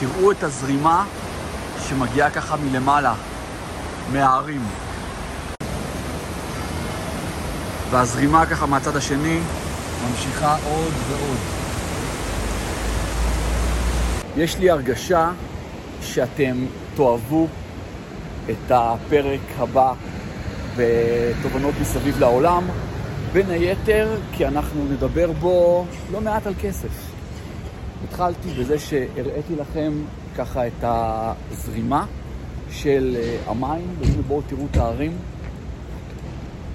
תראו את הזרימה שמגיעה ככה מלמעלה, מההרים. והזרימה ככה מהצד השני ממשיכה עוד ועוד. יש לי הרגשה שאתם תאהבו את הפרק הבא בתובנות מסביב לעולם, בין היתר כי אנחנו נדבר בו לא מעט על כסף. התחלתי בזה שהראיתי לכם ככה את הזרימה של אה, המים, והנה בואו תראו את הערים.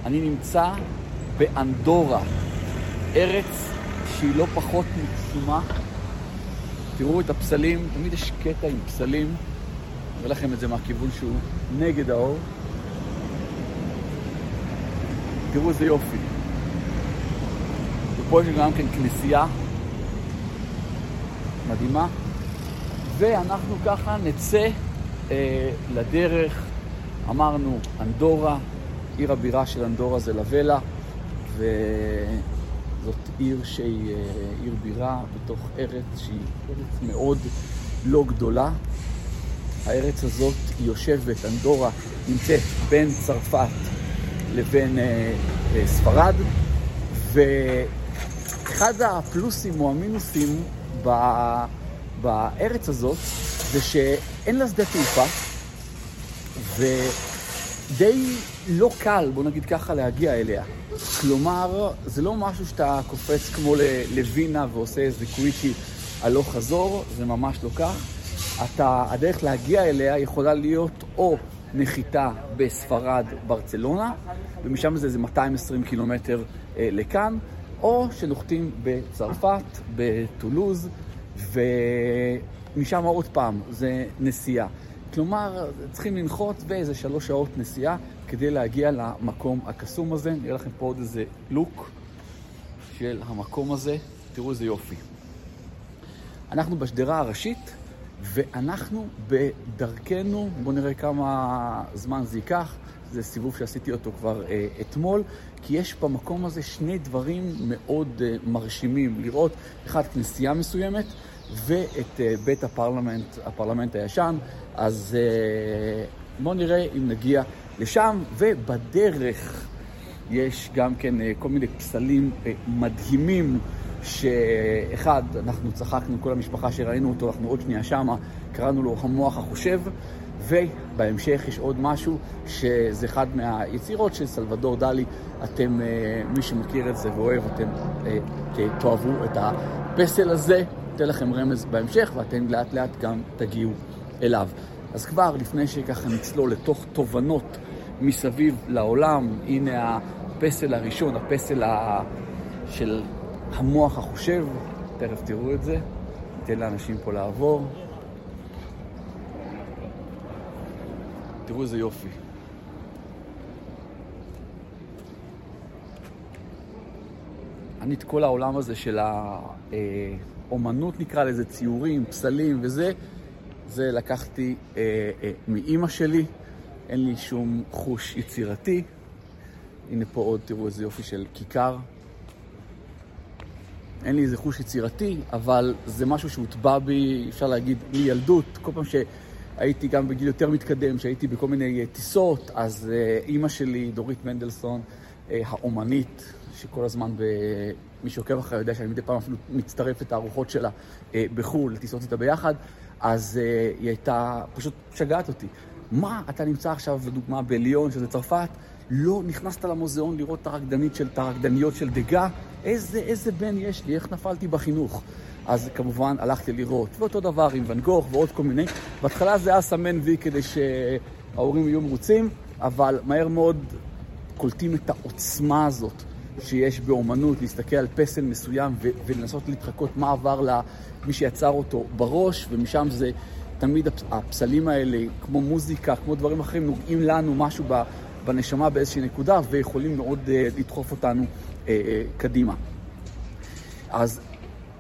אני נמצא באנדורה, ארץ שהיא לא פחות מקסומה. תראו את הפסלים, תמיד יש קטע עם פסלים, אני אראה לכם את זה מהכיוון שהוא נגד האור. תראו איזה יופי. ופה יש גם כן כנסייה מדהימה, ואנחנו ככה נצא אה, לדרך, אמרנו אנדורה, עיר הבירה של אנדורה זה לבלה, וזאת עיר שהיא אה, עיר בירה בתוך ארץ שהיא ארץ מאוד לא גדולה. הארץ הזאת יושבת, אנדורה נמצאת בין צרפת לבין אה, אה, ספרד, ואחד הפלוסים או המינוסים ב, בארץ הזאת זה שאין לה שדה תעופה, ודי לא קל, בוא נגיד ככה, להגיע אליה. כלומר, זה לא משהו שאתה קופץ כמו לווינה ועושה איזה קוויקי הלוך חזור, זה ממש לא כך. אתה, הדרך להגיע אליה יכולה להיות או נחיתה בספרד, ברצלונה, ומשם זה איזה 220 קילומטר אה, לכאן, או שנוחתים בצרפת, בטולוז, ומשם עוד פעם, זה נסיעה. כלומר, צריכים לנחות באיזה שלוש שעות נסיעה כדי להגיע למקום הקסום הזה. נראה לכם פה עוד איזה לוק של המקום הזה. תראו איזה יופי. אנחנו בשדרה הראשית, ואנחנו בדרכנו, בואו נראה כמה זמן זה ייקח. זה סיבוב שעשיתי אותו כבר אה, אתמול, כי יש במקום הזה שני דברים מאוד אה, מרשימים. לראות, אחד, כנסייה מסוימת, ואת אה, בית הפרלמנט, הפרלמנט הישן. אז אה, בואו נראה אם נגיע לשם, ובדרך יש גם כן אה, כל מיני פסלים אה, מדהימים. שאחד, אנחנו צחקנו, כל המשפחה שראינו אותו, אנחנו עוד שנייה שמה, קראנו לו המוח החושב, ובהמשך יש עוד משהו, שזה אחד מהיצירות של סלבדור דלי. אתם, אה, מי שמכיר את זה ואוהב, אתם אה, תאהבו את הפסל הזה, אתן לכם רמז בהמשך, ואתם לאט לאט גם תגיעו אליו. אז כבר לפני שככה נצלול לתוך תובנות מסביב לעולם, הנה הפסל הראשון, הפסל ה... של המוח החושב, תכף תראו את זה, ניתן לאנשים פה לעבור. תראו איזה יופי. אני את כל העולם הזה של האומנות נקרא לזה, ציורים, פסלים וזה, זה לקחתי אה, אה, מאימא שלי, אין לי שום חוש יצירתי. הנה פה עוד, תראו איזה יופי של כיכר. אין לי איזה חוש יצירתי, אבל זה משהו שהוטבע בי, אפשר להגיד, מילדות. כל פעם שהייתי גם בגיל יותר מתקדם, שהייתי בכל מיני אה, טיסות, אז אה, אימא שלי, דורית מנדלסון, אה, האומנית, שכל הזמן, ב... מי שעוקב אחריה יודע שאני מדי פעם אפילו מצטרף את הארוחות שלה בחו"ל, לטיסות איתה ביחד, אז היא הייתה, פשוט שגעת אותי. מה, אתה נמצא עכשיו, לדוגמה, בליון, שזה צרפת, לא נכנסת למוזיאון לראות את הרקדנית של, את הרקדניות של דגה? איזה, איזה בן יש לי, איך נפלתי בחינוך. אז כמובן הלכתי לראות, ואותו דבר עם ואן גוך ועוד כל מיני. בהתחלה זה היה סמן וי כדי שההורים יהיו מרוצים, אבל מהר מאוד קולטים את העוצמה הזאת שיש באומנות, להסתכל על פסל מסוים ו- ולנסות להתחקות מה עבר למי שיצר אותו בראש, ומשם זה תמיד הפסלים האלה, כמו מוזיקה, כמו דברים אחרים, נוגעים לנו משהו בנשמה באיזושהי נקודה ויכולים מאוד uh, לדחוף אותנו uh, uh, קדימה. אז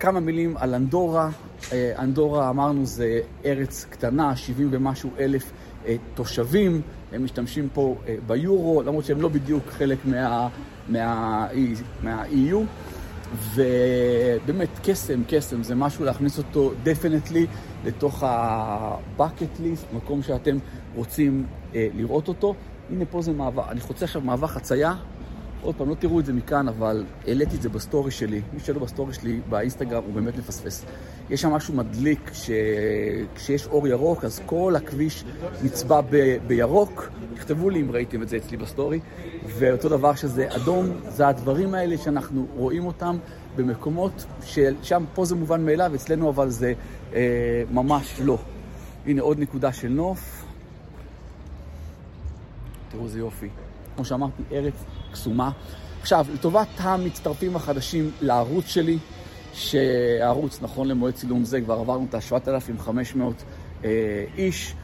כמה מילים על אנדורה. Uh, אנדורה, אמרנו, זה ארץ קטנה, 70 ומשהו אלף uh, תושבים. הם משתמשים פה uh, ביורו, למרות שהם לא בדיוק חלק מה, מה, מה-EU. ובאמת, קסם, קסם, זה משהו להכניס אותו definitely לתוך ה-bucket list, מקום שאתם רוצים אה, לראות אותו. הנה פה זה מעבר, אני חוצה עכשיו מעבר חצייה, עוד פעם, לא תראו את זה מכאן, אבל העליתי את זה בסטורי שלי. מי שלא בסטורי שלי באינסטגרם, הוא באמת מפספס. יש שם משהו מדליק, שכשיש אור ירוק, אז כל הכביש נצבע ב... בירוק. תכתבו לי אם ראיתם את זה אצלי בסטורי. ואותו דבר שזה אדום, זה הדברים האלה שאנחנו רואים אותם במקומות ששם, פה זה מובן מאליו, אצלנו אבל זה אה, ממש לא. הנה עוד נקודה של נוף. תראו איזה יופי. כמו שאמרתי, ארץ קסומה. עכשיו, לטובת המצטרפים החדשים לערוץ שלי, שהערוץ, נכון למועד צילום זה, כבר עברנו את ה-7,500 אה, איש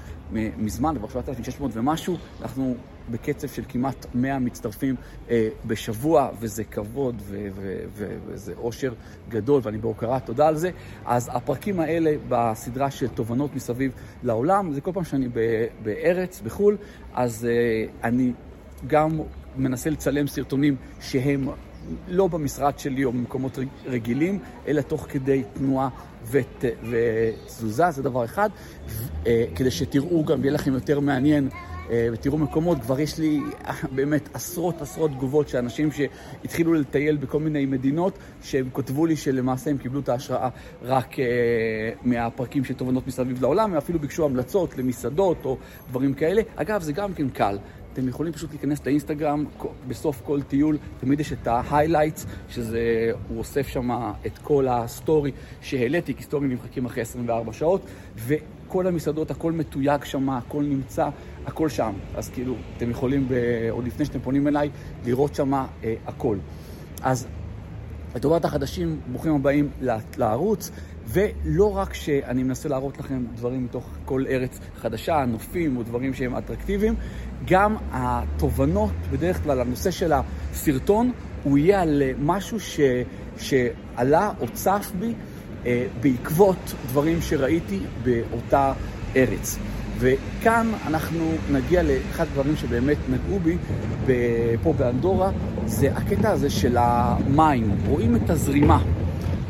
מזמן, כבר 7,600 ומשהו, אנחנו בקצב של כמעט 100 מצטרפים אה, בשבוע, וזה כבוד ו- ו- ו- וזה אושר גדול, ואני בהוקרת תודה על זה. אז הפרקים האלה בסדרה של תובנות מסביב לעולם, זה כל פעם שאני בארץ, בחו"ל, אז אה, אני גם מנסה לצלם סרטונים שהם לא במשרד שלי או במקומות רגילים, אלא תוך כדי תנועה ות, ותזוזה, זה דבר אחד. אה, כדי שתראו גם, יהיה לכם יותר מעניין אה, ותראו מקומות, כבר יש לי אה, באמת עשרות עשרות תגובות של אנשים שהתחילו לטייל בכל מיני מדינות, שהם כותבו לי שלמעשה הם קיבלו את ההשראה רק מהפרקים של תובנות מסביב לעולם, הם אפילו ביקשו המלצות למסעדות או דברים כאלה. אגב, זה גם כן קל. אתם יכולים פשוט להיכנס לאינסטגרם, בסוף כל טיול תמיד יש את ה highlights, שזה, הוא אוסף שם את כל הסטורי שהעליתי, כי סטורי נמחקים אחרי 24 שעות, וכל המסעדות, הכל מתויג שם, הכל נמצא, הכל שם. אז כאילו, אתם יכולים, עוד לפני שאתם פונים אליי, לראות שם אה, הכל. אז לטובת החדשים, ברוכים הבאים לערוץ. ולא רק שאני מנסה להראות לכם דברים מתוך כל ארץ חדשה, נופים או דברים שהם אטרקטיביים, גם התובנות, בדרך כלל הנושא של הסרטון, הוא יהיה על משהו ש, שעלה או צף בי אה, בעקבות דברים שראיתי באותה ארץ. וכאן אנחנו נגיע לאחד הדברים שבאמת נגעו בי פה באנדורה, זה הקטע הזה של המים. רואים את הזרימה.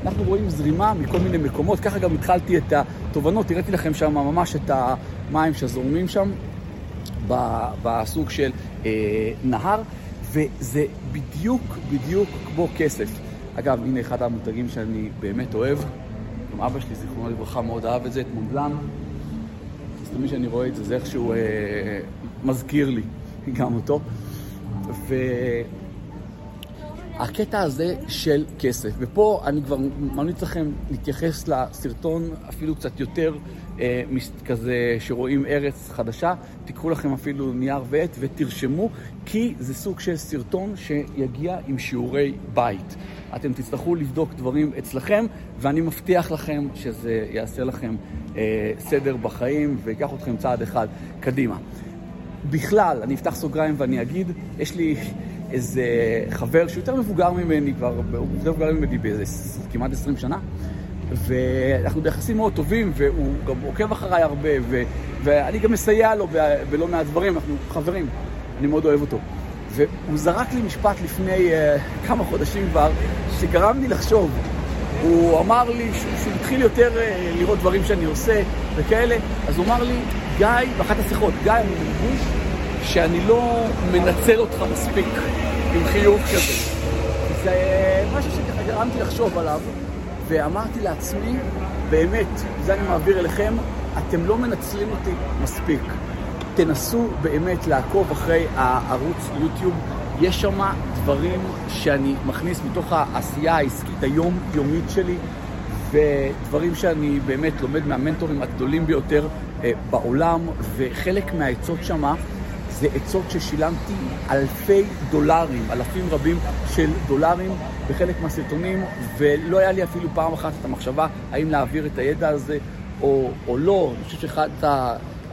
אנחנו רואים זרימה מכל מיני מקומות, ככה גם התחלתי את התובנות, הראיתי לכם שם ממש את המים שזורמים שם בסוג של אה, נהר, וזה בדיוק בדיוק כמו כסף. אגב, הנה אחד המותגים שאני באמת אוהב, גם אבא שלי, זיכרונו לברכה, מאוד אהב את זה, את מונדלן. תמיד שאני רואה את זה, זה איכשהו אה, מזכיר לי גם אותו. ו... הקטע הזה של כסף. ופה אני כבר ממליץ לכם להתייחס לסרטון אפילו קצת יותר אה, כזה שרואים ארץ חדשה. תיקחו לכם אפילו נייר ועט ותרשמו, כי זה סוג של סרטון שיגיע עם שיעורי בית. אתם תצטרכו לבדוק דברים אצלכם, ואני מבטיח לכם שזה יעשה לכם אה, סדר בחיים ויקח אתכם צעד אחד קדימה. בכלל, אני אפתח סוגריים ואני אגיד, יש לי איזה חבר שיותר מבוגר ממני כבר, הוא יותר מבוגר ממני באיזה כמעט 20 שנה, ואנחנו ביחסים מאוד טובים, והוא גם עוקב אחריי הרבה, ו, ואני גם מסייע לו בלא מעט דברים, אנחנו חברים, אני מאוד אוהב אותו. והוא זרק לי משפט לפני uh, כמה חודשים כבר, שגרם לי לחשוב. הוא אמר לי שהוא התחיל יותר uh, לראות דברים שאני עושה וכאלה, אז הוא אמר לי, גיא, באחת השיחות, גיא, אני מרגיש שאני לא מנצל אותך מספיק עם חיוך כזה. זה משהו שככה גרמתי לחשוב עליו, ואמרתי לעצמי, באמת, זה אני מעביר אליכם, אתם לא מנצלים אותי מספיק. תנסו באמת לעקוב אחרי הערוץ יוטיוב. יש שם דברים שאני מכניס מתוך העשייה העסקית היומיומית שלי, ודברים שאני באמת לומד מהמנטורים הגדולים ביותר אה, בעולם, וחלק מהעצות שמה זה עצות ששילמתי אלפי דולרים, אלפים רבים של דולרים בחלק מהסרטונים, ולא היה לי אפילו פעם אחת את המחשבה האם להעביר את הידע הזה או, או לא. אני חושב שאחד,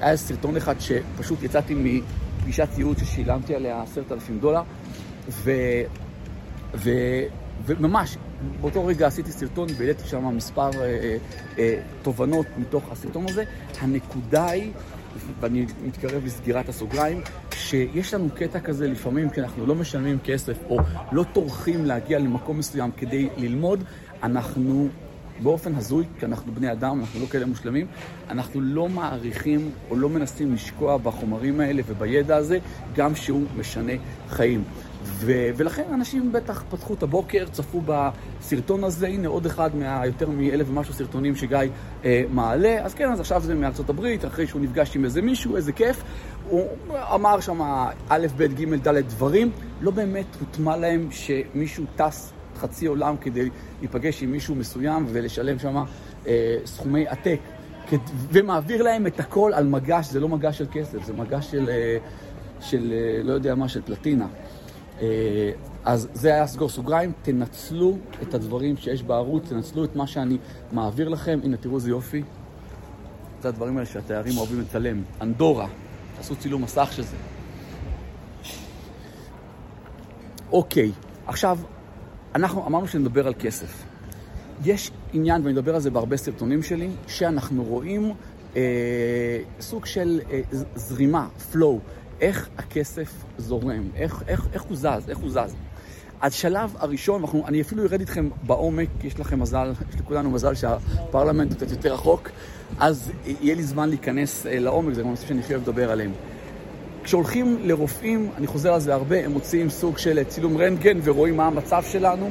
היה סרטון אחד שפשוט יצאתי מפגישת ייעוץ ששילמתי עליה עשרת אלפים דולר, ו, ו, וממש, באותו רגע עשיתי סרטון והעליתי שם מספר אה, אה, אה, תובנות מתוך הסרטון הזה. הנקודה היא... ואני מתקרב לסגירת הסוגריים, כשיש לנו קטע כזה לפעמים, כי אנחנו לא משלמים כסף או לא טורחים להגיע למקום מסוים כדי ללמוד, אנחנו באופן הזוי, כי אנחנו בני אדם, אנחנו לא כאלה מושלמים, אנחנו לא מעריכים או לא מנסים לשקוע בחומרים האלה ובידע הזה, גם שהוא משנה חיים. ו- ולכן אנשים בטח פתחו את הבוקר, צפו בסרטון הזה, הנה עוד אחד מהיותר מאלף ומשהו סרטונים שגיא אה, מעלה, אז כן, אז עכשיו זה מארצות הברית, אחרי שהוא נפגש עם איזה מישהו, איזה כיף, הוא אמר שם א', ב', ג', ד' דברים, לא באמת הוטמע להם שמישהו טס חצי עולם כדי להיפגש עם מישהו מסוים ולשלם שם אה, סכומי עתק, ומעביר להם את הכל על מגש, זה לא מגש של כסף, זה מגש של, אה, של אה, לא יודע מה, של פלטינה. אה, אז זה היה סגור סוגריים, תנצלו את הדברים שיש בערוץ, תנצלו את מה שאני מעביר לכם. הנה, תראו איזה יופי. זה הדברים האלה שהתיירים אוהבים לצלם. אנדורה, תעשו צילום מסך של זה. אוקיי, עכשיו, אנחנו אמרנו שנדבר על כסף. יש עניין, ואני מדבר על זה בהרבה סרטונים שלי, שאנחנו רואים אה, סוג של אה, זרימה, flow, איך הכסף זורם, איך, איך, איך הוא זז, איך הוא זז. השלב הראשון, אנחנו, אני אפילו ארד איתכם בעומק, יש לכם מזל, יש לכולנו מזל שהפרלמנט הוא קצת יותר רחוק, אז יהיה לי זמן להיכנס אה, לעומק, זה גם נושא שאני חייב לדבר עליהם. כשהולכים לרופאים, אני חוזר על זה הרבה, הם מוציאים סוג של צילום רנטגן ורואים מה המצב שלנו.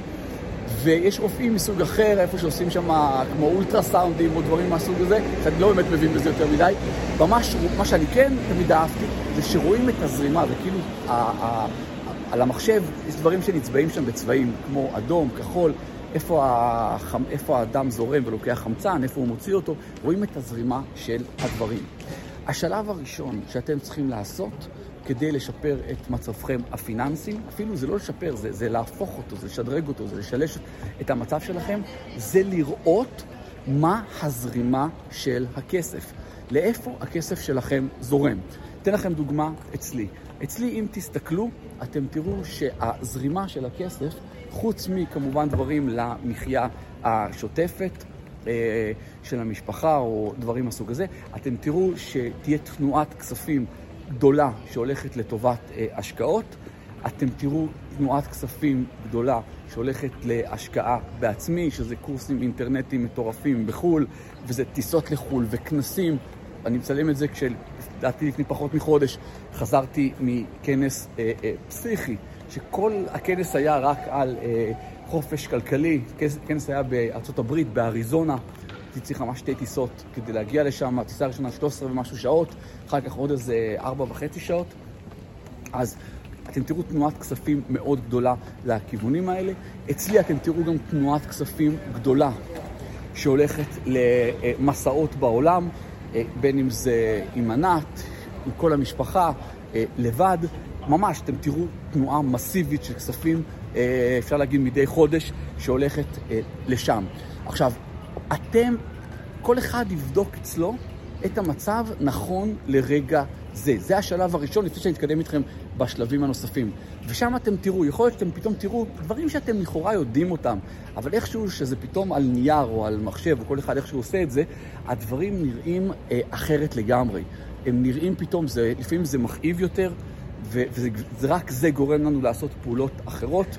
ויש רופאים מסוג אחר, איפה שעושים שם כמו אולטרסאונדים או דברים מהסוג הזה, שאני לא באמת מבין בזה יותר מדי. ממש, מה שאני כן תמיד אהבתי, זה שרואים את הזרימה, וכאילו על המחשב יש דברים שנצבעים שם בצבעים, כמו אדום, כחול, איפה, החמ... איפה האדם זורם ולוקח חמצן, איפה הוא מוציא אותו, רואים את הזרימה של הדברים. השלב הראשון שאתם צריכים לעשות כדי לשפר את מצבכם הפיננסי, אפילו זה לא לשפר, זה, זה להפוך אותו, זה לשדרג אותו, זה לשלש את המצב שלכם, זה לראות מה הזרימה של הכסף. לאיפה הכסף שלכם זורם. אתן לכם דוגמה אצלי. אצלי, אם תסתכלו, אתם תראו שהזרימה של הכסף, חוץ מכמובן דברים למחיה השוטפת, אה, של המשפחה או דברים מהסוג הזה, אתם תראו שתהיה תנועת כספים גדולה שהולכת לטובת אה, השקעות. אתם תראו תנועת כספים גדולה שהולכת להשקעה בעצמי, שזה קורסים אינטרנטיים מטורפים בחו"ל, וזה טיסות לחו"ל וכנסים. אני מצלם את זה כשלדעתי לפני פחות מחודש חזרתי מכנס אה, אה, פסיכי, שכל הכנס היה רק על אה, חופש כלכלי. כנס היה בארצות הברית, באריזונה. הייתי צריך ממש שתי טיסות כדי להגיע לשם. הטיסה הראשונה 13 ומשהו שעות, אחר כך עוד איזה 4 וחצי שעות. אז אתם תראו תנועת כספים מאוד גדולה לכיוונים האלה. אצלי אתם תראו גם תנועת כספים גדולה שהולכת למסעות בעולם, בין אם זה עם ענת, עם כל המשפחה, אה, לבד. ממש, אתם תראו תנועה מסיבית של כספים, אה, אפשר להגיד מדי חודש, שהולכת לשם. עכשיו, אתם, כל אחד יבדוק אצלו את המצב נכון לרגע זה. זה השלב הראשון, לפני שאני אתקדם איתכם בשלבים הנוספים. ושם אתם תראו, יכול להיות שאתם פתאום תראו דברים שאתם לכאורה יודעים אותם, אבל איכשהו שזה פתאום על נייר או על מחשב, או כל אחד איכשהו עושה את זה, הדברים נראים אה, אחרת לגמרי. הם נראים פתאום, זה, לפעמים זה מכאיב יותר, ורק זה גורם לנו לעשות פעולות אחרות.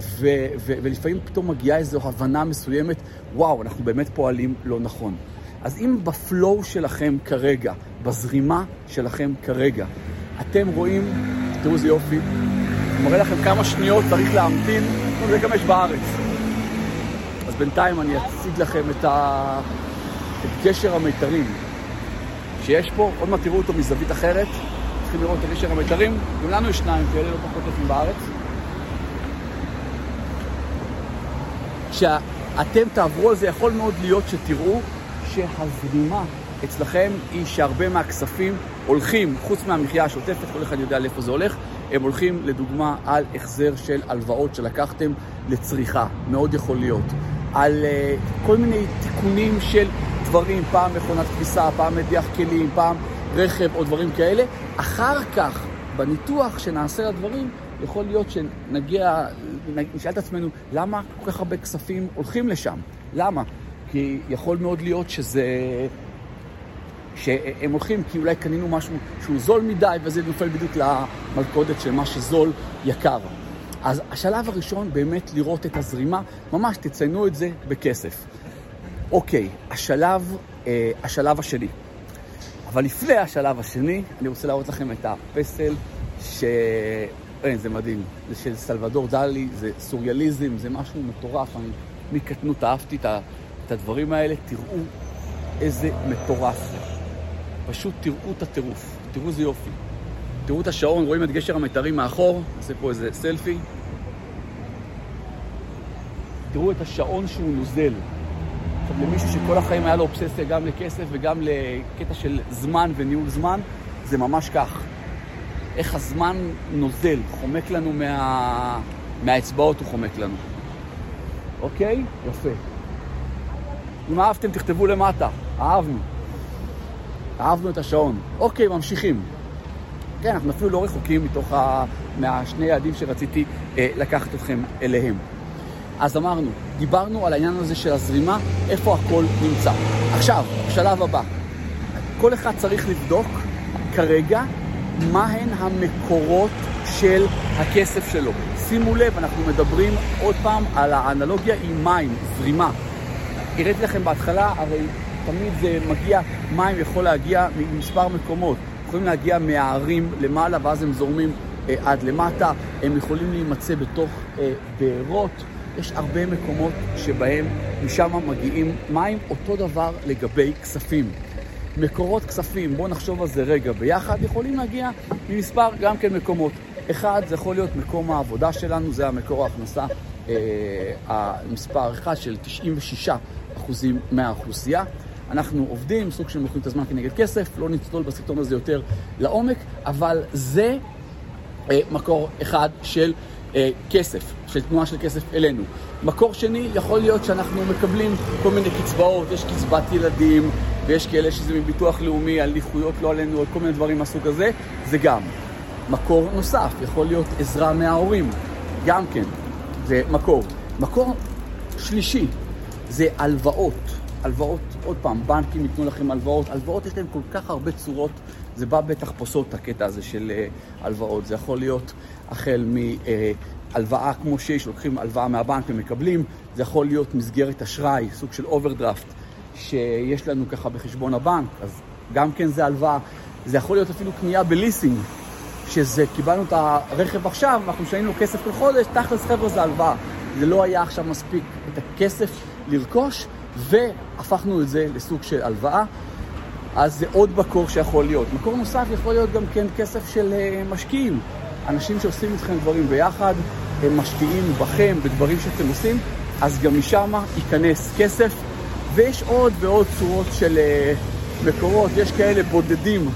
ו, ו, ולפעמים פתאום מגיעה איזו הבנה מסוימת, וואו, אנחנו באמת פועלים לא נכון. אז אם בפלואו שלכם כרגע, בזרימה שלכם כרגע, אתם רואים, תראו איזה יופי, אני מראה לכם כמה שניות צריך להמתין, זה גם יש בארץ. אז בינתיים אני אציג לכם את, ה... את גשר המיתרים שיש פה, עוד מעט תראו אותו מזווית אחרת, צריכים לראות את גשר המיתרים, גם לנו יש שניים כאלה, לא פחות יפים בארץ. כשאתם תעברו על זה, יכול מאוד להיות שתראו שהזרימה אצלכם היא שהרבה מהכספים הולכים, חוץ מהמחיה השוטפת, כל אחד יודע לאיפה זה הולך, הם הולכים לדוגמה על החזר של הלוואות שלקחתם לצריכה, מאוד יכול להיות. על uh, כל מיני תיקונים של דברים, פעם מכונת כביסה, פעם מדיח כלים, פעם רכב או דברים כאלה. אחר כך, בניתוח שנעשה לדברים, יכול להיות שנגיע, נשאל את עצמנו, למה כל כך הרבה כספים הולכים לשם? למה? כי יכול מאוד להיות שזה... שהם הולכים כי אולי קנינו משהו שהוא זול מדי, וזה נופל בדיוק למלכודת של מה שזול יקר. אז השלב הראשון באמת לראות את הזרימה, ממש תציינו את זה בכסף. אוקיי, השלב, אה, השלב השני. אבל לפני השלב השני, אני רוצה להראות לכם את הפסל ש... אין, זה מדהים. זה של סלבדור דלי, זה סוריאליזם, זה משהו מטורף. אני מקטנות אהבתי את הדברים האלה. תראו איזה מטורף. פשוט תראו את הטירוף. תראו איזה יופי. תראו את השעון, רואים את גשר המיתרים מאחור, נעשה פה איזה סלפי. תראו את השעון שהוא נוזל. עכשיו, למישהו שכל החיים היה לו אובססיה גם לכסף וגם לקטע של זמן וניהול זמן, זה ממש כך. איך הזמן נוזל, חומק לנו מה... מהאצבעות, הוא חומק לנו. אוקיי? יפה. אם אהבתם, תכתבו למטה. אהבנו. אהבנו את השעון. אוקיי, ממשיכים. כן, אנחנו אפילו לא רחוקים מתוך ה... מהשני יעדים שרציתי אה, לקחת אתכם אליהם. אז אמרנו, דיברנו על העניין הזה של הזרימה, איפה הכל נמצא. עכשיו, השלב הבא. כל אחד צריך לבדוק כרגע מהן המקורות של הכסף שלו. שימו לב, אנחנו מדברים עוד פעם על האנלוגיה עם מים, זרימה. הראיתי לכם בהתחלה, הרי תמיד זה מגיע, מים יכול להגיע ממספר מקומות. יכולים להגיע מהערים למעלה ואז הם זורמים אה, עד למטה, הם יכולים להימצא בתוך אה, בארות. יש הרבה מקומות שבהם משם מגיעים מים, אותו דבר לגבי כספים. מקורות כספים, בואו נחשוב על זה רגע ביחד, יכולים להגיע ממספר גם כן מקומות. אחד, זה יכול להיות מקום העבודה שלנו, זה המקור ההכנסה אה, המספר אחד של 96 אחוזים מהאוכלוסייה. אנחנו עובדים, סוג של מוכרים את הזמן כנגד כסף, לא נצלול בסרטון הזה יותר לעומק, אבל זה אה, מקור אחד של אה, כסף, של תנועה של כסף אלינו. מקור שני, יכול להיות שאנחנו מקבלים כל מיני קצבאות, יש קצבת ילדים, ויש כאלה שזה מביטוח לאומי, על נכויות לא עלינו, על כל מיני דברים מהסוג הזה, זה גם. מקור נוסף, יכול להיות עזרה מההורים, גם כן, זה מקור. מקור שלישי, זה הלוואות. הלוואות, עוד פעם, בנקים ייתנו לכם הלוואות. הלוואות יש להם כל כך הרבה צורות, זה בא בתחפושות, הקטע הזה של uh, הלוואות. זה יכול להיות החל מהלוואה כמו שיש, לוקחים הלוואה מהבנק ומקבלים, זה יכול להיות מסגרת אשראי, סוג של אוברדרפט, שיש לנו ככה בחשבון הבנק, אז גם כן זה הלוואה. זה יכול להיות אפילו קנייה בליסינג, שזה, קיבלנו את הרכב עכשיו, אנחנו משלמים לו כסף כל חודש, תכלס חבר'ה זה הלוואה. זה לא היה עכשיו מספיק את הכסף לרכוש, והפכנו את זה לסוג של הלוואה. אז זה עוד מקור שיכול להיות. מקור נוסף יכול להיות גם כן כסף של אה, משקיעים. אנשים שעושים איתכם דברים ביחד, הם משקיעים בכם, בדברים שאתם עושים, אז גם משם ייכנס כסף. ויש עוד ועוד צורות של uh, מקורות, יש כאלה בודדים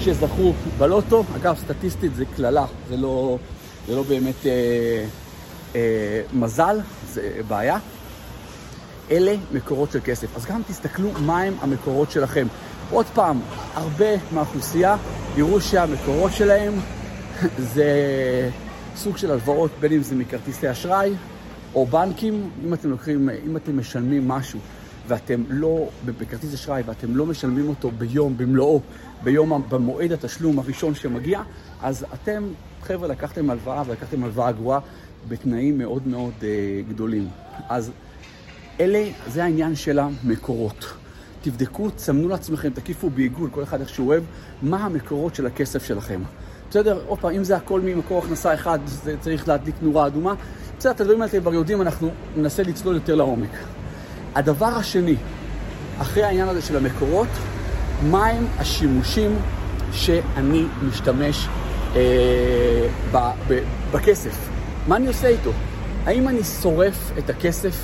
שזכו בלוטו. אגב, סטטיסטית זה קללה, זה לא, זה לא באמת uh, uh, מזל, זה בעיה. אלה מקורות של כסף. אז גם תסתכלו מהם המקורות שלכם. עוד פעם, הרבה מהאוכלוסייה יראו שהמקורות שלהם זה סוג של הלוואות, בין אם זה מכרטיסי אשראי או בנקים. אם אתם לוקחים, אם אתם משלמים משהו ואתם לא, בכרטיס אשראי ואתם לא משלמים אותו ביום, במלואו, ביום, במועד התשלום הראשון שמגיע, אז אתם, חבר'ה, לקחתם הלוואה ולקחתם הלוואה גרועה בתנאים מאוד מאוד uh, גדולים. אז אלה, זה העניין של המקורות. תבדקו, תסמנו לעצמכם, תקיפו בעיגול, כל אחד איך שהוא אוהב, מה המקורות של הכסף שלכם. בסדר? עוד פעם, אם זה הכל ממקור הכנסה אחד, זה צריך להדליק נורה אדומה. בסדר, את הדברים האלה אתם כבר יודעים, אנחנו ננסה לצלול יותר לעומק. הדבר השני, אחרי העניין הזה של המקורות, מהם השימושים שאני משתמש אה, ב, ב, בכסף? מה אני עושה איתו? האם אני שורף את הכסף,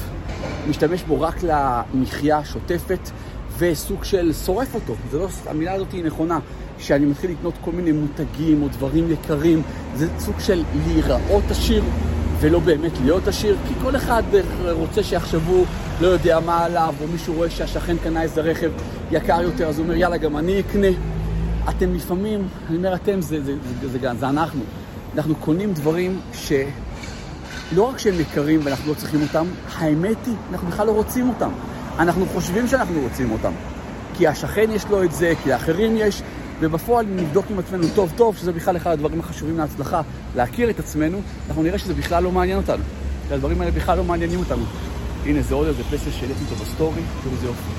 משתמש בו רק למחיה השוטפת וסוג של שורף אותו? זה לא, המילה הזאת היא נכונה. שאני מתחיל לקנות כל מיני מותגים או דברים יקרים, זה סוג של להיראות עשיר ולא באמת להיות עשיר, כי כל אחד רוצה שיחשבו, לא יודע מה עליו, או מישהו רואה שהשכן קנה איזה רכב יקר יותר, אז הוא אומר, יאללה, גם אני אקנה. אתם לפעמים, אני אומר אתם, זה, זה, זה, זה, זה, זה אנחנו. אנחנו קונים דברים שלא רק שהם יקרים ואנחנו לא צריכים אותם, האמת היא, אנחנו בכלל לא רוצים אותם. אנחנו חושבים שאנחנו רוצים אותם. כי השכן יש לו את זה, כי לאחרים יש, ובפועל נבדוק עם עצמנו טוב טוב, שזה בכלל אחד הדברים החשובים להצלחה, להכיר את עצמנו, אנחנו נראה שזה בכלל לא מעניין אותנו. הדברים האלה בכלל לא מעניינים אותנו. הנה זה עוד איזה פסל שהעליתי אותו בסטורי, תראו איזה יופי.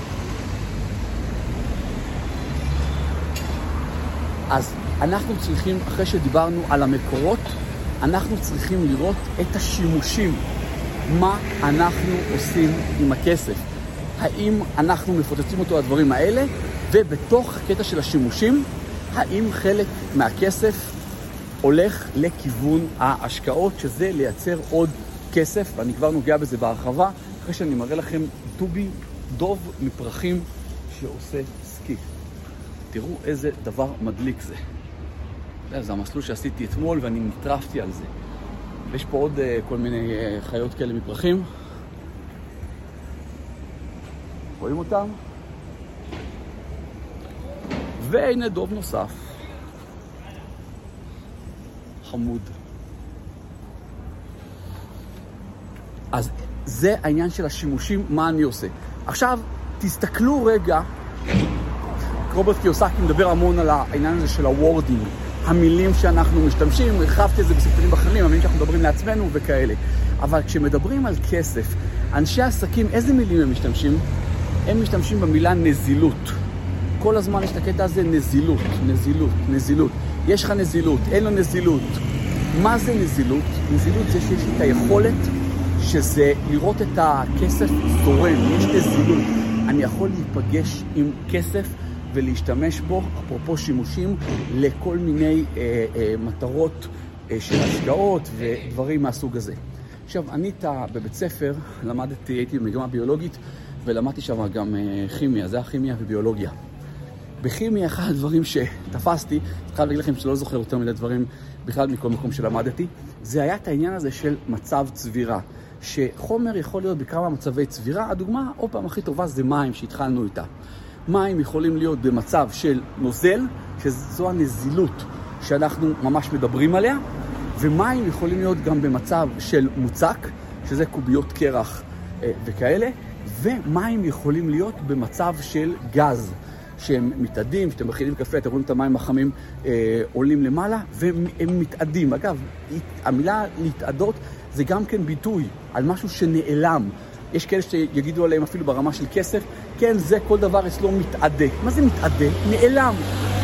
אז אנחנו צריכים, אחרי שדיברנו על המקורות, אנחנו צריכים לראות את השימושים, מה אנחנו עושים עם הכסף. האם אנחנו מפוצצים אותו לדברים האלה, ובתוך הקטע של השימושים, האם חלק מהכסף הולך לכיוון ההשקעות, שזה לייצר עוד כסף, ואני כבר נוגע בזה בהרחבה, אחרי שאני מראה לכם דובי דוב מפרחים שעושה סקי. תראו איזה דבר מדליק זה. זה המסלול שעשיתי אתמול ואני נטרפתי על זה. ויש פה עוד uh, כל מיני uh, חיות כאלה מפרחים. רואים אותם? והנה דוב נוסף. חמוד. אז זה העניין של השימושים, מה אני עושה. עכשיו, תסתכלו רגע, רוברט קיוסאקי מדבר המון על העניין הזה של ה wording, המילים שאנחנו משתמשים, הרחבתי את זה בסרטונים אחרים, המילים שאנחנו מדברים לעצמנו וכאלה. אבל כשמדברים על כסף, אנשי עסקים, איזה מילים הם משתמשים? הם משתמשים במילה נזילות. כל הזמן יש את הקטע הזה נזילות, נזילות, נזילות. יש לך נזילות, אין לו נזילות. מה זה נזילות? נזילות זה שיש את היכולת שזה לראות את הכסף זורם, יש נזילות. אני יכול להיפגש עם כסף ולהשתמש בו, אפרופו שימושים, לכל מיני אה, אה, מטרות אה, של השקעות ודברים מהסוג הזה. עכשיו, אני בבית ספר, למדתי, הייתי במגמה ביולוגית ולמדתי שם גם אה, כימיה, זה היה כימיה וביולוגיה. בכימיה, אחד הדברים שתפסתי, אני חייב להגיד לכם שלא זוכר יותר מדי דברים בכלל מכל מקום שלמדתי, זה היה את העניין הזה של מצב צבירה. שחומר יכול להיות בכמה מצבי צבירה. הדוגמה, עוד פעם, הכי טובה זה מים שהתחלנו איתה. מים יכולים להיות במצב של נוזל, שזו הנזילות שאנחנו ממש מדברים עליה, ומים יכולים להיות גם במצב של מוצק, שזה קוביות קרח אה, וכאלה, ומים יכולים להיות במצב של גז. שהם מתאדים, כשאתם מכינים קפה, אתם רואים את המים החמים אה, עולים למעלה, והם מתאדים. אגב, המילה להתאדות זה גם כן ביטוי על משהו שנעלם. יש כאלה שיגידו עליהם אפילו ברמה של כסף, כן, זה כל דבר אצלו מתאדה. מה זה מתאדה? נעלם,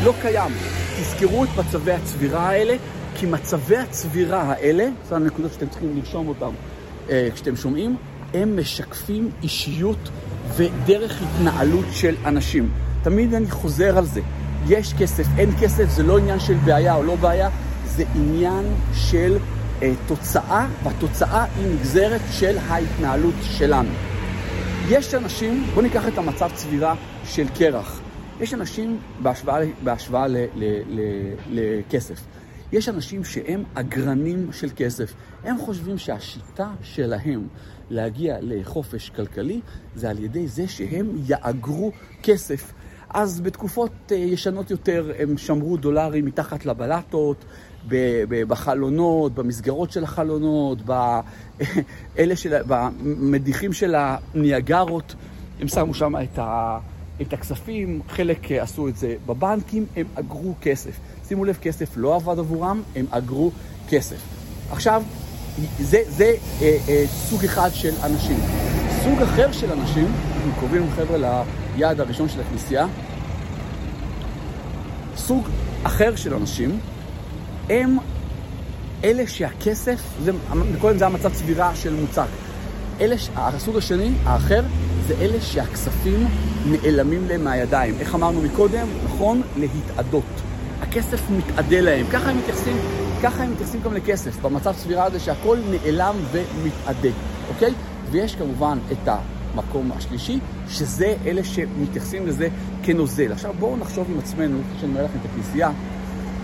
לא קיים. תזכרו את מצבי הצבירה האלה, כי מצבי הצבירה האלה, זו הנקודות שאתם צריכים לרשום אותן אה, כשאתם שומעים, הם משקפים אישיות ודרך התנהלות של אנשים. תמיד אני חוזר על זה. יש כסף, אין כסף, זה לא עניין של בעיה או לא בעיה, זה עניין של תוצאה, והתוצאה היא נגזרת של ההתנהלות שלנו. יש אנשים, בואו ניקח את המצב צבירה של קרח. יש אנשים בהשוואה, בהשוואה לכסף. יש אנשים שהם אגרנים של כסף. הם חושבים שהשיטה שלהם להגיע לחופש כלכלי זה על ידי זה שהם יאגרו כסף. אז בתקופות אה, ישנות יותר הם שמרו דולרים מתחת לבלטות, בחלונות, במסגרות של החלונות, באלה של, במדיחים של הניאגרות, הם שמו שם את, ה, את הכספים, חלק עשו את זה בבנקים, הם אגרו כסף. שימו לב, כסף לא עבד עבורם, הם אגרו כסף. עכשיו, זה, זה אה, אה, סוג אחד של אנשים. סוג אחר של אנשים, אנחנו קרובים חבר'ה ליעד הראשון של הכנסייה, סוג אחר של אנשים הם אלה שהכסף, זה, קודם זה המצב צבירה של מוצק. אלה, הסוג השני, האחר, זה אלה שהכספים נעלמים להם מהידיים. איך אמרנו מקודם? נכון, להתאדות. הכסף מתאדה להם. ככה הם מתייחסים, ככה הם מתייחסים גם לכסף, במצב צבירה הזה שהכל נעלם ומתאדה, אוקיי? ויש כמובן את המקום השלישי, שזה אלה שמתייחסים לזה כנוזל. עכשיו בואו נחשוב עם עצמנו, כשאני אומר לכם את הכנסייה,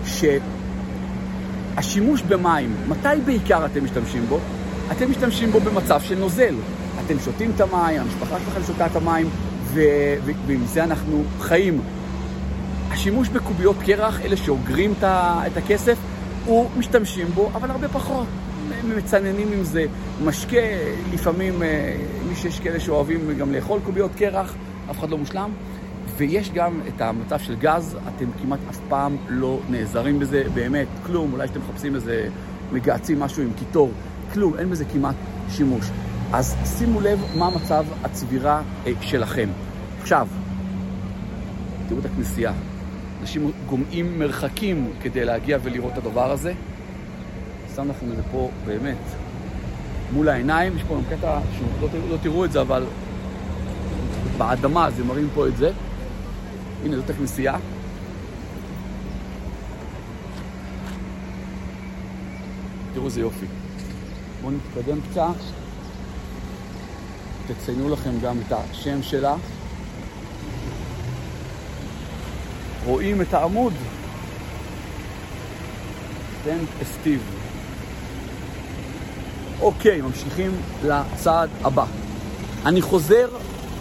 ש... השימוש במים, מתי בעיקר אתם משתמשים בו? אתם משתמשים בו במצב של נוזל. אתם שותים את המים, המשפחה שלכם שותה את המים, ועם זה אנחנו חיים. השימוש בקוביות קרח, אלה שאוגרים את הכסף, הוא משתמשים בו, אבל הרבה פחות. הם מצננים עם זה. משקה, לפעמים, אה, מי שיש כאלה שאוהבים גם לאכול קוביות קרח, אף אחד לא מושלם. ויש גם את המצב של גז, אתם כמעט אף פעם לא נעזרים בזה, באמת, כלום, אולי שאתם מחפשים איזה, מגהצים משהו עם קיטור, כלום, אין בזה כמעט שימוש. אז שימו לב מה מצב הצבירה אה, שלכם. עכשיו, תראו את הכנסייה. אנשים גומעים מרחקים כדי להגיע ולראות את הדבר הזה. שם לכם את זה פה באמת מול העיניים, יש פה גם קטע שלא לא תראו את זה, אבל באדמה, זה מראים פה את זה. הנה, זאת הכנסייה. תראו איזה יופי. בואו נתקדם קצת. תציינו לכם גם את השם שלה. רואים את העמוד. סטנט אסטיב. אוקיי, ממשיכים לצעד הבא. אני חוזר,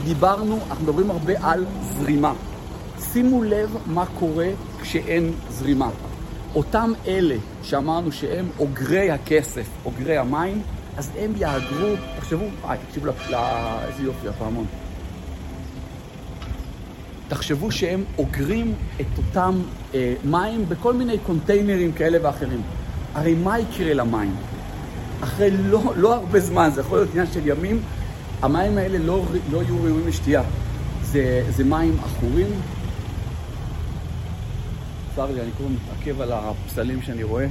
דיברנו, אנחנו מדברים הרבה על זרימה. שימו לב מה קורה כשאין זרימה. אותם אלה שאמרנו שהם אוגרי הכסף, אוגרי המים, אז הם יהגרו, תחשבו, אה, תקשיבו לאיזה יופי הפעמון. תחשבו שהם אוגרים את אותם אה, מים בכל מיני קונטיינרים כאלה ואחרים. הרי מה יקרה למים? אחרי לא, לא הרבה זמן, זה יכול להיות עניין של ימים, המים האלה לא, לא יהיו ראויים לשתייה. זה, זה מים עכורים. צר לי, אני כבר מתעכב על הפסלים שאני רואה.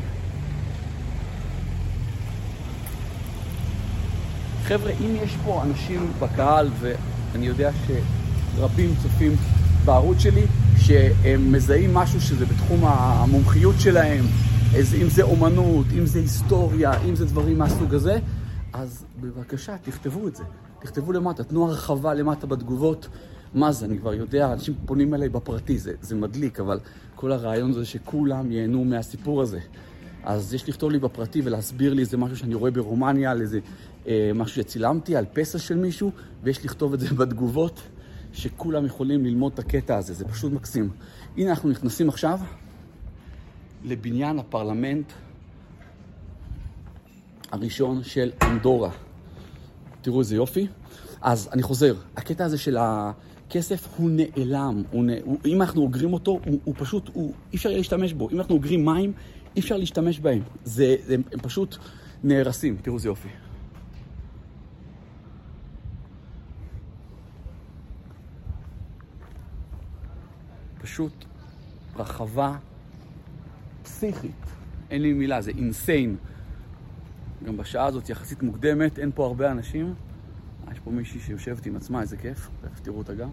חבר'ה, אם יש פה אנשים בקהל, ואני יודע שרבים צופים בערוץ שלי, שהם מזהים משהו שזה בתחום המומחיות שלהם, אם זה אומנות, אם זה היסטוריה, אם זה דברים מהסוג הזה, אז בבקשה, תכתבו את זה. תכתבו למטה, תנו הרחבה למטה בתגובות. מה זה, אני כבר יודע, אנשים פונים אליי בפרטי, זה, זה מדליק, אבל כל הרעיון זה שכולם ייהנו מהסיפור הזה. אז יש לכתוב לי בפרטי ולהסביר לי איזה משהו שאני רואה ברומניה, על איזה אה, משהו שצילמתי, על פסע של מישהו, ויש לכתוב את זה בתגובות, שכולם יכולים ללמוד את הקטע הזה, זה פשוט מקסים. הנה אנחנו נכנסים עכשיו לבניין הפרלמנט הראשון של אנדורה. תראו איזה יופי. אז אני חוזר, הקטע הזה של הכסף הוא נעלם, הוא נ... הוא... אם אנחנו אוגרים אותו, הוא, הוא פשוט, הוא... אי אפשר להשתמש בו. אם אנחנו אוגרים מים, אי אפשר להשתמש בהם. זה... הם, הם פשוט נהרסים, תראו איזה יופי. פשוט רחבה פסיכית. אין לי מילה, זה אינסיין. גם בשעה הזאת יחסית מוקדמת, אין פה הרבה אנשים. יש פה מישהי שיושבת עם עצמה, איזה כיף. תכף תראו אותה גם.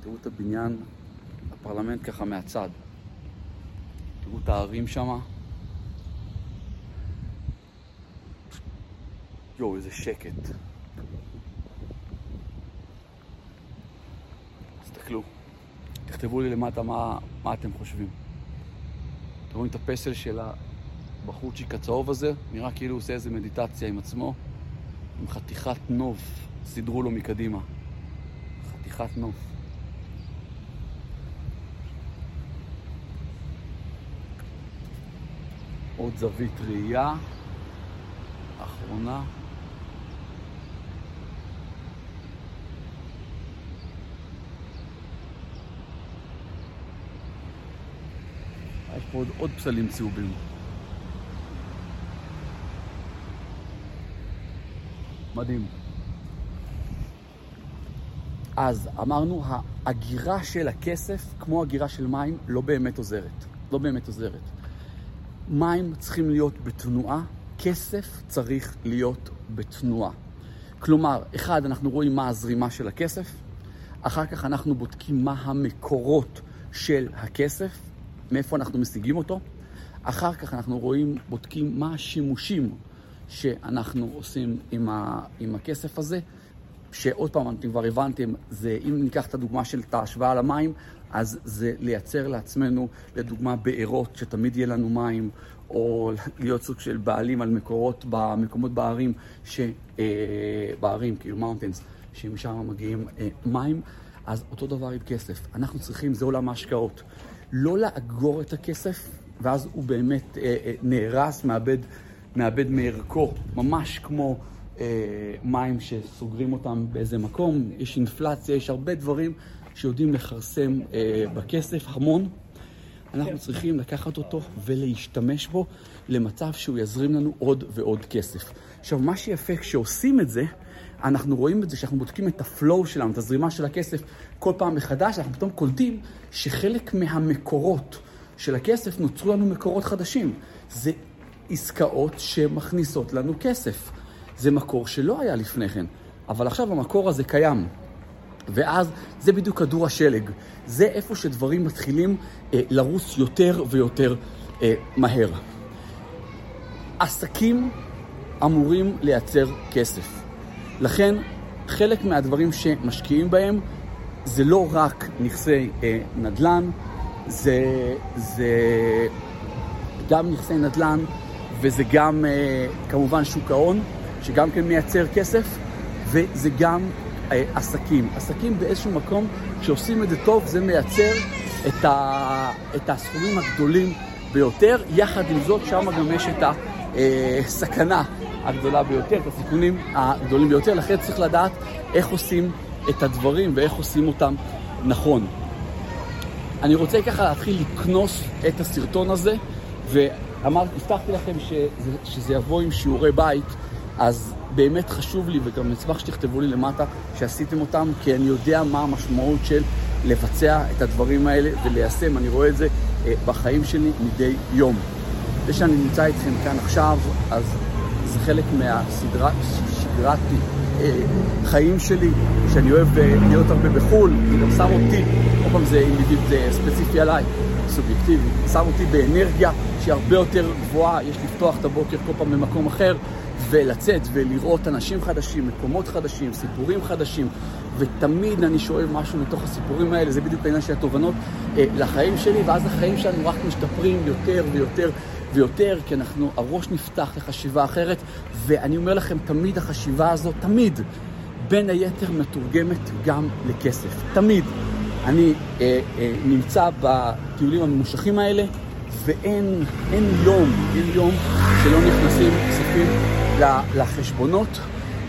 תראו את הבניין, הפרלמנט ככה מהצד. תראו את הערים שמה. יואו, איזה שקט. תסתכלו. תכתבו לי למטה מה, מה אתם חושבים. אתם רואים את הפסל של הבחורצ'יק הצהוב הזה? נראה כאילו הוא עושה איזה מדיטציה עם עצמו, עם חתיכת נוף, סידרו לו מקדימה. חתיכת נוף. עוד זווית ראייה, אחרונה. יש פה עוד, עוד פסלים צהובים. מדהים. אז אמרנו, האגירה של הכסף, כמו אגירה של מים, לא באמת עוזרת. לא באמת עוזרת. מים צריכים להיות בתנועה, כסף צריך להיות בתנועה. כלומר, אחד, אנחנו רואים מה הזרימה של הכסף, אחר כך אנחנו בודקים מה המקורות של הכסף, מאיפה אנחנו משיגים אותו. אחר כך אנחנו רואים, בודקים מה השימושים שאנחנו עושים עם, ה, עם הכסף הזה. שעוד פעם, אתם כבר הבנתם, זה אם ניקח את הדוגמה של את ההשוואה למים, אז זה לייצר לעצמנו, לדוגמה, בארות, שתמיד יהיה לנו מים, או להיות סוג של בעלים על מקורות במקומות בערים, ש... אה, בערים, כאילו מאונטנס, שמשם מגיעים אה, מים, אז אותו דבר עם כסף. אנחנו צריכים, זה עולם ההשקעות. לא לאגור את הכסף, ואז הוא באמת אה, אה, נהרס, מאבד, מאבד מערכו, ממש כמו אה, מים שסוגרים אותם באיזה מקום, יש אינפלציה, יש הרבה דברים שיודעים לכרסם אה, בכסף, המון. אנחנו צריכים לקחת אותו ולהשתמש בו למצב שהוא יזרים לנו עוד ועוד כסף. עכשיו, מה שיפה כשעושים את זה, אנחנו רואים את זה, שאנחנו בודקים את הפלואו שלנו, את הזרימה של הכסף כל פעם מחדש, אנחנו פתאום קולטים שחלק מהמקורות של הכסף נוצרו לנו מקורות חדשים. זה עסקאות שמכניסות לנו כסף. זה מקור שלא היה לפני כן, אבל עכשיו המקור הזה קיים. ואז זה בדיוק כדור השלג. זה איפה שדברים מתחילים אה, לרוץ יותר ויותר אה, מהר. עסקים אמורים לייצר כסף. לכן, חלק מהדברים שמשקיעים בהם זה לא רק נכסי אה, נדל"ן, זה, זה גם נכסי נדל"ן וזה גם אה, כמובן שוק ההון, שגם כן מייצר כסף, וזה גם אה, עסקים. עסקים באיזשהו מקום, כשעושים את זה טוב, זה מייצר את, ה, את הסכומים הגדולים ביותר. יחד עם זאת, שם גם יש את הסכנה הגדולה ביותר, את הסיכונים הגדולים ביותר. לכן צריך לדעת איך עושים את הדברים ואיך עושים אותם נכון. אני רוצה ככה להתחיל לקנוס את הסרטון הזה, ואמרתי, הבטחתי לכם שזה, שזה יבוא עם שיעורי בית. אז באמת חשוב לי, וגם אשמח שתכתבו לי למטה שעשיתם אותם, כי אני יודע מה המשמעות של לבצע את הדברים האלה וליישם. אני רואה את זה אה, בחיים שלי מדי יום. זה שאני נמצא איתכם כאן עכשיו, אז זה חלק מהסדרת, שגרת אה, חיים שלי, שאני אוהב אה, להיות הרבה בחו"ל, זה גם שם אותי, כל פעם זה ספציפי עליי, סובייקטיבי, שם אותי באנרגיה שהיא הרבה יותר גבוהה, יש לפתוח את הבוקר כל פעם במקום אחר, ולצאת ולראות אנשים חדשים, מקומות חדשים, סיפורים חדשים, ותמיד אני שואל משהו מתוך הסיפורים האלה, זה בדיוק העניין של התובנות אה, לחיים שלי, ואז החיים שלנו רק משתפרים יותר ויותר ויותר, כי אנחנו, הראש נפתח לחשיבה אחרת, ואני אומר לכם, תמיד החשיבה הזאת, תמיד, בין היתר מתורגמת גם לכסף. תמיד. אני אה, אה, נמצא בטיולים הממושכים האלה, ואין אין יום, אין יום שלא נכנסים כספים לחשבונות,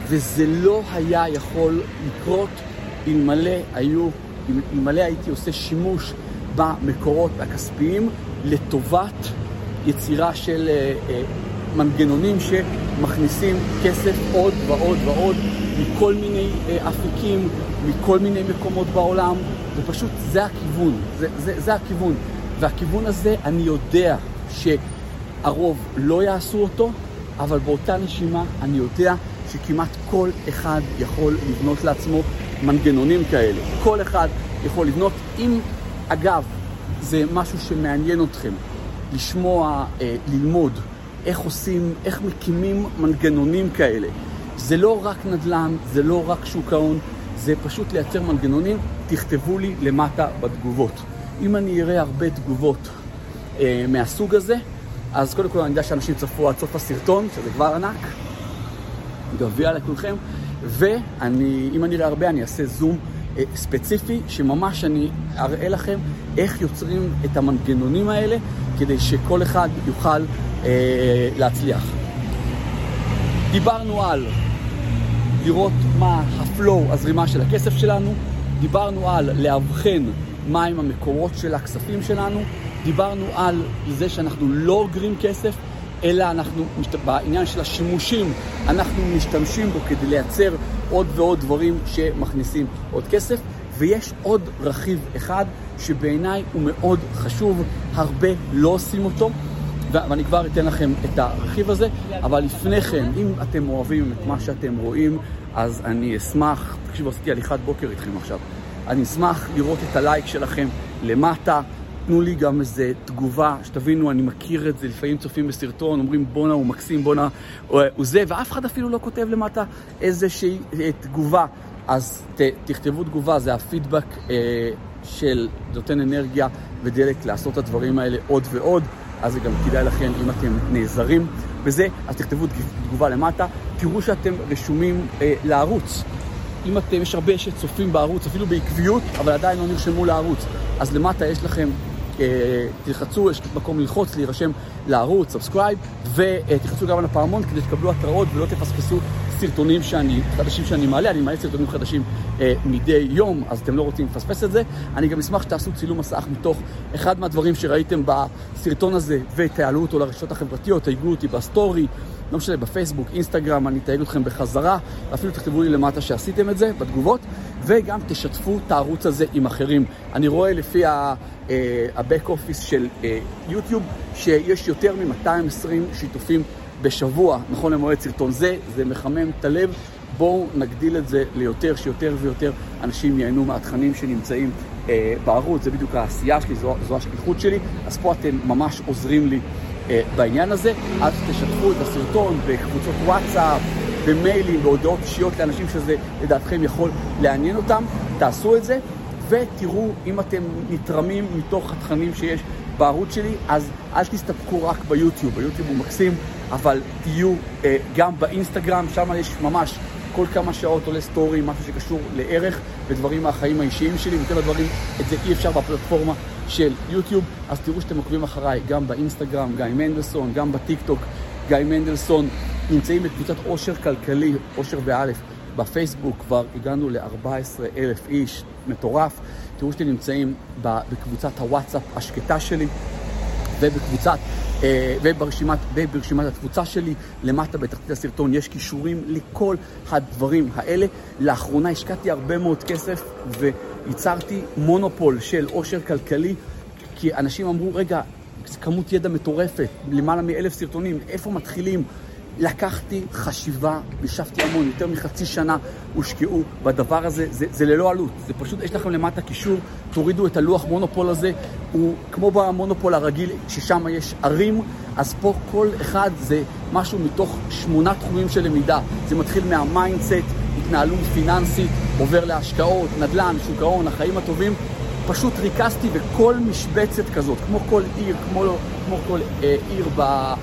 וזה לא היה יכול לקרות אלמלא היו, אלמלא הייתי עושה שימוש במקורות הכספיים לטובת יצירה של אה, אה, מנגנונים שמכניסים כסף עוד ועוד ועוד מכל מיני אה, אפיקים, מכל מיני מקומות בעולם, ופשוט זה הכיוון, זה, זה, זה הכיוון. והכיוון הזה, אני יודע שהרוב לא יעשו אותו, אבל באותה נשימה אני יודע שכמעט כל אחד יכול לבנות לעצמו מנגנונים כאלה. כל אחד יכול לבנות. אם, אגב, זה משהו שמעניין אתכם, לשמוע, אה, ללמוד איך עושים, איך מקימים מנגנונים כאלה. זה לא רק נדל"ן, זה לא רק שוק ההון, זה פשוט לייצר מנגנונים. תכתבו לי למטה בתגובות. אם אני אראה הרבה תגובות אה, מהסוג הזה, אז קודם כל אני יודע שאנשים צפו עד סוף הסרטון, שזה כבר ענק, גביע לכולכם, ואם אני אראה הרבה אני אעשה זום אה, ספציפי, שממש אני אראה לכם איך יוצרים את המנגנונים האלה, כדי שכל אחד יוכל אה, להצליח. דיברנו על לראות מה הפלואו, הזרימה של הכסף שלנו, דיברנו על לאבחן מהם המקורות של הכספים שלנו, דיברנו על זה שאנחנו לא אוגרים כסף, אלא אנחנו, בעניין של השימושים, אנחנו משתמשים בו כדי לייצר עוד ועוד דברים שמכניסים עוד כסף. ויש עוד רכיב אחד שבעיניי הוא מאוד חשוב, הרבה לא עושים אותו, ואני כבר אתן לכם את הרכיב הזה, אבל לפני כן, אם אתם אוהבים את מה שאתם רואים, אז אני אשמח, תקשיבו, עשיתי הליכת בוקר איתכם עכשיו, אני אשמח לראות את הלייק שלכם למטה. תנו לי גם איזה תגובה, שתבינו, אני מכיר את זה, לפעמים צופים בסרטון, אומרים בואנה הוא מקסים, בואנה הוא זה, ואף אחד אפילו לא כותב למטה איזושהי אה, תגובה. אז ת, תכתבו תגובה, זה הפידבק אה, של נותן אנרגיה ודלק לעשות את הדברים האלה עוד ועוד, אז זה גם כדאי לכם אם אתם נעזרים בזה, אז תכתבו תגובה למטה, תראו שאתם רשומים אה, לערוץ. אם אתם, יש הרבה שצופים בערוץ, אפילו בעקביות, אבל עדיין לא נרשמו לערוץ, אז למטה יש לכם אה, תלחצו, יש מקום ללחוץ, להירשם לערוץ, subscribe, ותלחצו גם על הפעמון כדי שתקבלו התראות ולא תפספסו סרטונים שאני, חדשים שאני מעלה, אני מעלה סרטונים חדשים אה, מדי יום, אז אתם לא רוצים לפספס את זה. אני גם אשמח שתעשו צילום מסך מתוך אחד מהדברים שראיתם בסרטון הזה, ותעלו אותו לרשתות החברתיות, תייגו אותי בסטורי, לא משנה, בפייסבוק, אינסטגרם, אני אתייג אתכם בחזרה, אפילו תכתבו לי למטה שעשיתם את זה בתגובות, וגם תשתפו את הערוץ הזה עם אחרים. אני רואה לפי ה-back office של יוטיוב, שיש יותר מ-220 שיתופים בשבוע, נכון למועד סרטון זה, זה מחמם את הלב. בואו נגדיל את זה ליותר, שיותר ויותר אנשים ייהנו מהתכנים שנמצאים אה, בערוץ, זה בדיוק העשייה שלי, זו, זו השליחות שלי, אז פה אתם ממש עוזרים לי אה, בעניין הזה. אז תשתפו את הסרטון בקבוצות וואטסאפ, במיילים, בהודעות אישיות לאנשים שזה לדעתכם יכול לעניין אותם, תעשו את זה. ותראו אם אתם נתרמים מתוך התכנים שיש בערוץ שלי, אז אל תסתפקו רק ביוטיוב, ביוטיוב הוא מקסים, אבל תהיו אה, גם באינסטגרם, שם יש ממש כל כמה שעות עולה סטורי, משהו שקשור לערוץ ודברים מהחיים האישיים שלי, מטבע הדברים את זה אי אפשר בפלטפורמה של יוטיוב, אז תראו שאתם עוקבים אחריי גם באינסטגרם, גיא מנדלסון, גם בטיק טוק, גיא מנדלסון, נמצאים בקבוצת עושר כלכלי, עושר באלף. בפייסבוק כבר הגענו ל-14 אלף איש, מטורף. תראו שאתם נמצאים בקבוצת הוואטסאפ השקטה שלי ובקבוצת, אה, וברשימת, וברשימת התפוצה שלי. למטה בתחתית הסרטון יש קישורים לכל הדברים האלה. לאחרונה השקעתי הרבה מאוד כסף וייצרתי מונופול של עושר כלכלי, כי אנשים אמרו, רגע, כמות ידע מטורפת, למעלה מאלף סרטונים, איפה מתחילים? לקחתי חשיבה, ישבתי המון, יותר מחצי שנה הושקעו בדבר הזה, זה, זה ללא עלות, זה פשוט, יש לכם למטה קישור, תורידו את הלוח מונופול הזה, הוא כמו במונופול הרגיל, ששם יש ערים, אז פה כל אחד זה משהו מתוך שמונה תחומים של למידה, זה מתחיל מה mindset, התנהלות פיננסית, עובר להשקעות, נדל"ן, שוק ההון, החיים הטובים, פשוט ריכזתי בכל משבצת כזאת, כמו כל עיר, כמו, כמו כל אה, עיר ב...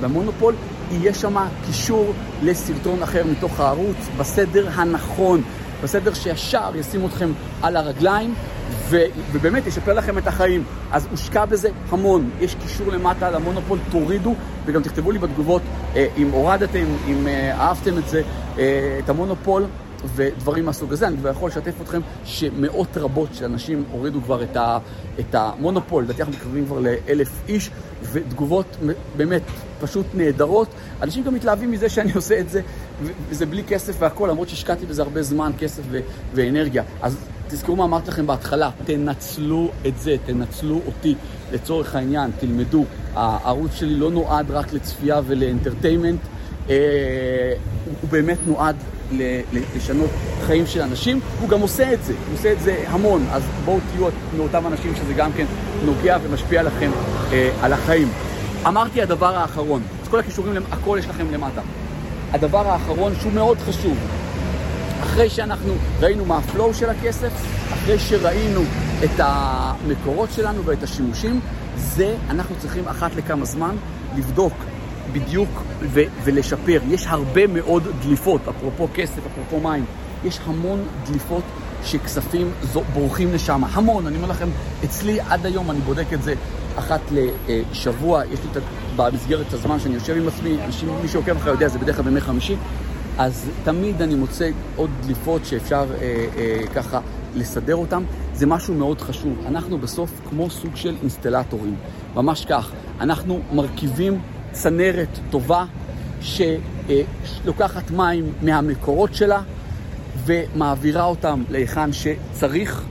במונופול, יהיה שם קישור לסרטון אחר מתוך הערוץ, בסדר הנכון, בסדר שישר ישים אתכם על הרגליים, ו, ובאמת ישפר לכם את החיים. אז הושקע בזה המון. יש קישור למטה למונופול, תורידו, וגם תכתבו לי בתגובות אה, אם הורדתם, אם אה, אהבתם את זה, אה, את המונופול. ודברים מהסוג הזה. אני כבר יכול לשתף אתכם שמאות רבות של אנשים הורידו כבר את, ה, את המונופול, לדעתי אנחנו מתקרבים כבר לאלף איש, ותגובות באמת פשוט נהדרות. אנשים גם מתלהבים מזה שאני עושה את זה, וזה בלי כסף והכול, למרות שהשקעתי בזה הרבה זמן, כסף ו- ואנרגיה. אז תזכרו מה אמרתי לכם בהתחלה, תנצלו את זה, תנצלו אותי לצורך העניין, תלמדו. הערוץ שלי לא נועד רק לצפייה ול entertainment, אה, הוא באמת נועד לשנות חיים של אנשים, הוא גם עושה את זה, הוא עושה את זה המון, אז בואו תהיו מאותם אנשים שזה גם כן נוגע ומשפיע לכם אה, על החיים. אמרתי הדבר האחרון, אז כל הקישורים, הכל יש לכם למטה. הדבר האחרון שהוא מאוד חשוב, אחרי שאנחנו ראינו מה ה flow של הכסף, אחרי שראינו את המקורות שלנו ואת השימושים, זה אנחנו צריכים אחת לכמה זמן לבדוק בדיוק ו- ולשפר. יש הרבה מאוד דליפות, אפרופו כסף, אפרופו מים. יש המון דליפות שכספים בורחים לשם. המון, אני אומר לכם, אצלי עד היום אני בודק את זה אחת לשבוע. יש לי את, במסגרת הזמן שאני יושב עם עצמי, אנשים, מי שעוקב אחרי יודע, זה בדרך כלל בימי חמישי. אז תמיד אני מוצא עוד דליפות שאפשר אה, אה, ככה לסדר אותן. זה משהו מאוד חשוב. אנחנו בסוף כמו סוג של אינסטלטורים, ממש כך. אנחנו מרכיבים צנרת טובה שלוקחת מים מהמקורות שלה ומעבירה אותם להיכן שצריך,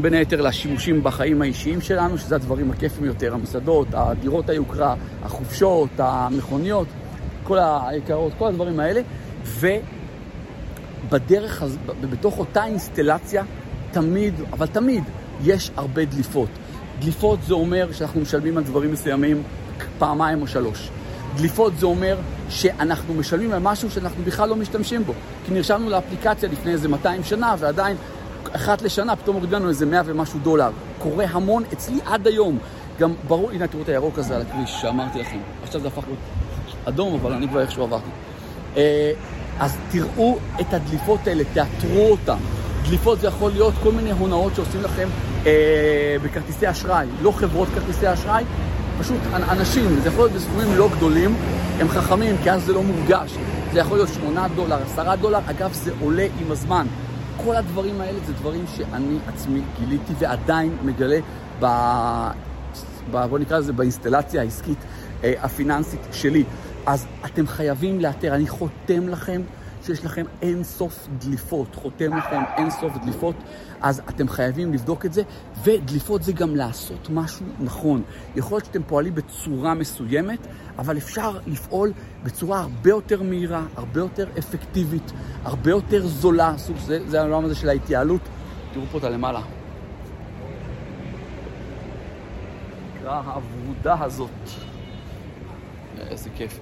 בין היתר לשימושים בחיים האישיים שלנו, שזה הדברים הכיפים יותר, המסעדות, הדירות היוקרה, החופשות, המכוניות, כל היקרות, כל הדברים האלה, ובדרך, בתוך אותה אינסטלציה, תמיד, אבל תמיד, יש הרבה דליפות. דליפות זה אומר שאנחנו משלמים על דברים מסוימים פעמיים או שלוש. דליפות זה אומר שאנחנו משלמים על משהו שאנחנו בכלל לא משתמשים בו. כי נרשמנו לאפליקציה לפני איזה 200 שנה, ועדיין אחת לשנה פתאום הוריד לנו איזה 100 ומשהו דולר. קורה המון אצלי עד היום. גם ברור, הנה תראו את הירוק הזה על הכביש שאמרתי לכם. עכשיו זה הפך להיות אדום, אבל אני כבר איכשהו עברתי. אה, אז תראו את הדליפות האלה, תאתרו אותן. דליפות זה יכול להיות כל מיני הונאות שעושים לכם אה, בכרטיסי אשראי, לא חברות כרטיסי אשראי, פשוט אנשים, זה יכול להיות בסכומים לא גדולים, הם חכמים, כי אז זה לא מורגש. זה יכול להיות 8 דולר, 10 דולר, אגב זה עולה עם הזמן. כל הדברים האלה זה דברים שאני עצמי גיליתי ועדיין מגלה ב... ב... בוא נקרא לזה באינסטלציה העסקית אה, הפיננסית שלי. אז אתם חייבים לאתר, אני חותם לכם שיש לכם אין סוף דליפות, חותם לכם אין סוף דליפות, אז אתם חייבים לבדוק את זה, ודליפות זה גם לעשות משהו נכון. יכול להיות שאתם פועלים בצורה מסוימת, אבל אפשר לפעול בצורה הרבה יותר מהירה, הרבה יותר אפקטיבית, הרבה יותר זולה, סוג, זה, זה העולם הזה של ההתייעלות. תראו פה את הלמעלה. העבודה הזאת. איזה כיף.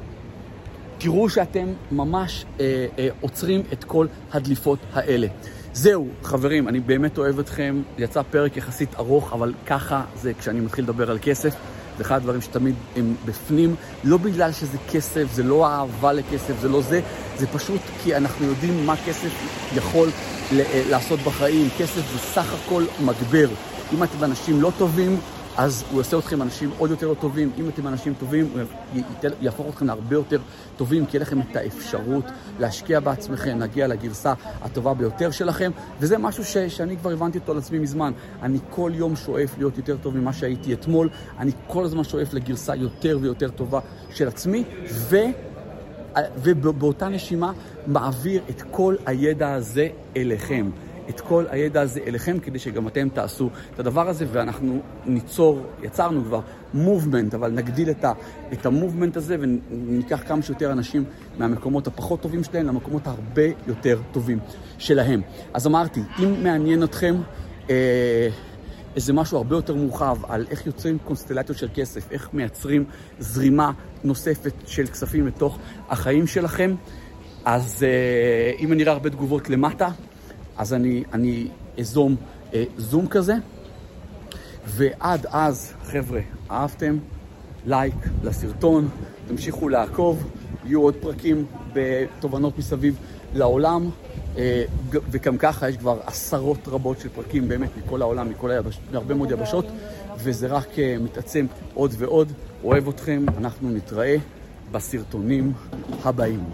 תראו שאתם ממש אה, אה, עוצרים את כל הדליפות האלה. זהו, חברים, אני באמת אוהב אתכם. יצא פרק יחסית ארוך, אבל ככה זה כשאני מתחיל לדבר על כסף. זה אחד הדברים שתמיד הם בפנים, לא בגלל שזה כסף, זה לא אהבה לכסף, זה לא זה, זה פשוט כי אנחנו יודעים מה כסף יכול אה, לעשות בחיים. כסף זה סך הכל מגבר. אם אתם אנשים לא טובים, אז הוא יעשה אתכם אנשים עוד יותר טובים. אם אתם אנשים טובים, הוא יהפוך אתכם להרבה יותר טובים, כי יהיה לכם את האפשרות להשקיע בעצמכם, להגיע לגרסה הטובה ביותר שלכם, וזה משהו ש, שאני כבר הבנתי אותו על עצמי מזמן. אני כל יום שואף להיות יותר טוב ממה שהייתי אתמול, אני כל הזמן שואף לגרסה יותר ויותר טובה של עצמי, ו... ובאותה נשימה מעביר את כל הידע הזה אליכם. את כל הידע הזה אליכם, כדי שגם אתם תעשו את הדבר הזה, ואנחנו ניצור, יצרנו כבר מובמנט, אבל נגדיל את, ה, את המובמנט הזה וניקח כמה שיותר אנשים מהמקומות הפחות טובים שלהם למקומות הרבה יותר טובים שלהם. אז אמרתי, אם מעניין אתכם... אה, איזה משהו הרבה יותר מורחב על איך יוצרים קונסטלציות של כסף, איך מייצרים זרימה נוספת של כספים לתוך החיים שלכם. אז אה, אם אני אראה הרבה תגובות למטה, אז אני, אני אזום אה, זום כזה. ועד אז, חבר'ה, אהבתם? לייק לסרטון, תמשיכו לעקוב, יהיו עוד פרקים בתובנות מסביב לעולם, אה, וגם ככה יש כבר עשרות רבות של פרקים באמת מכל העולם, מכל היבש... מהרבה מאוד יבשות, וזה רק אה, מתעצם עוד ועוד. אוהב אתכם, אנחנו נתראה בסרטונים הבאים.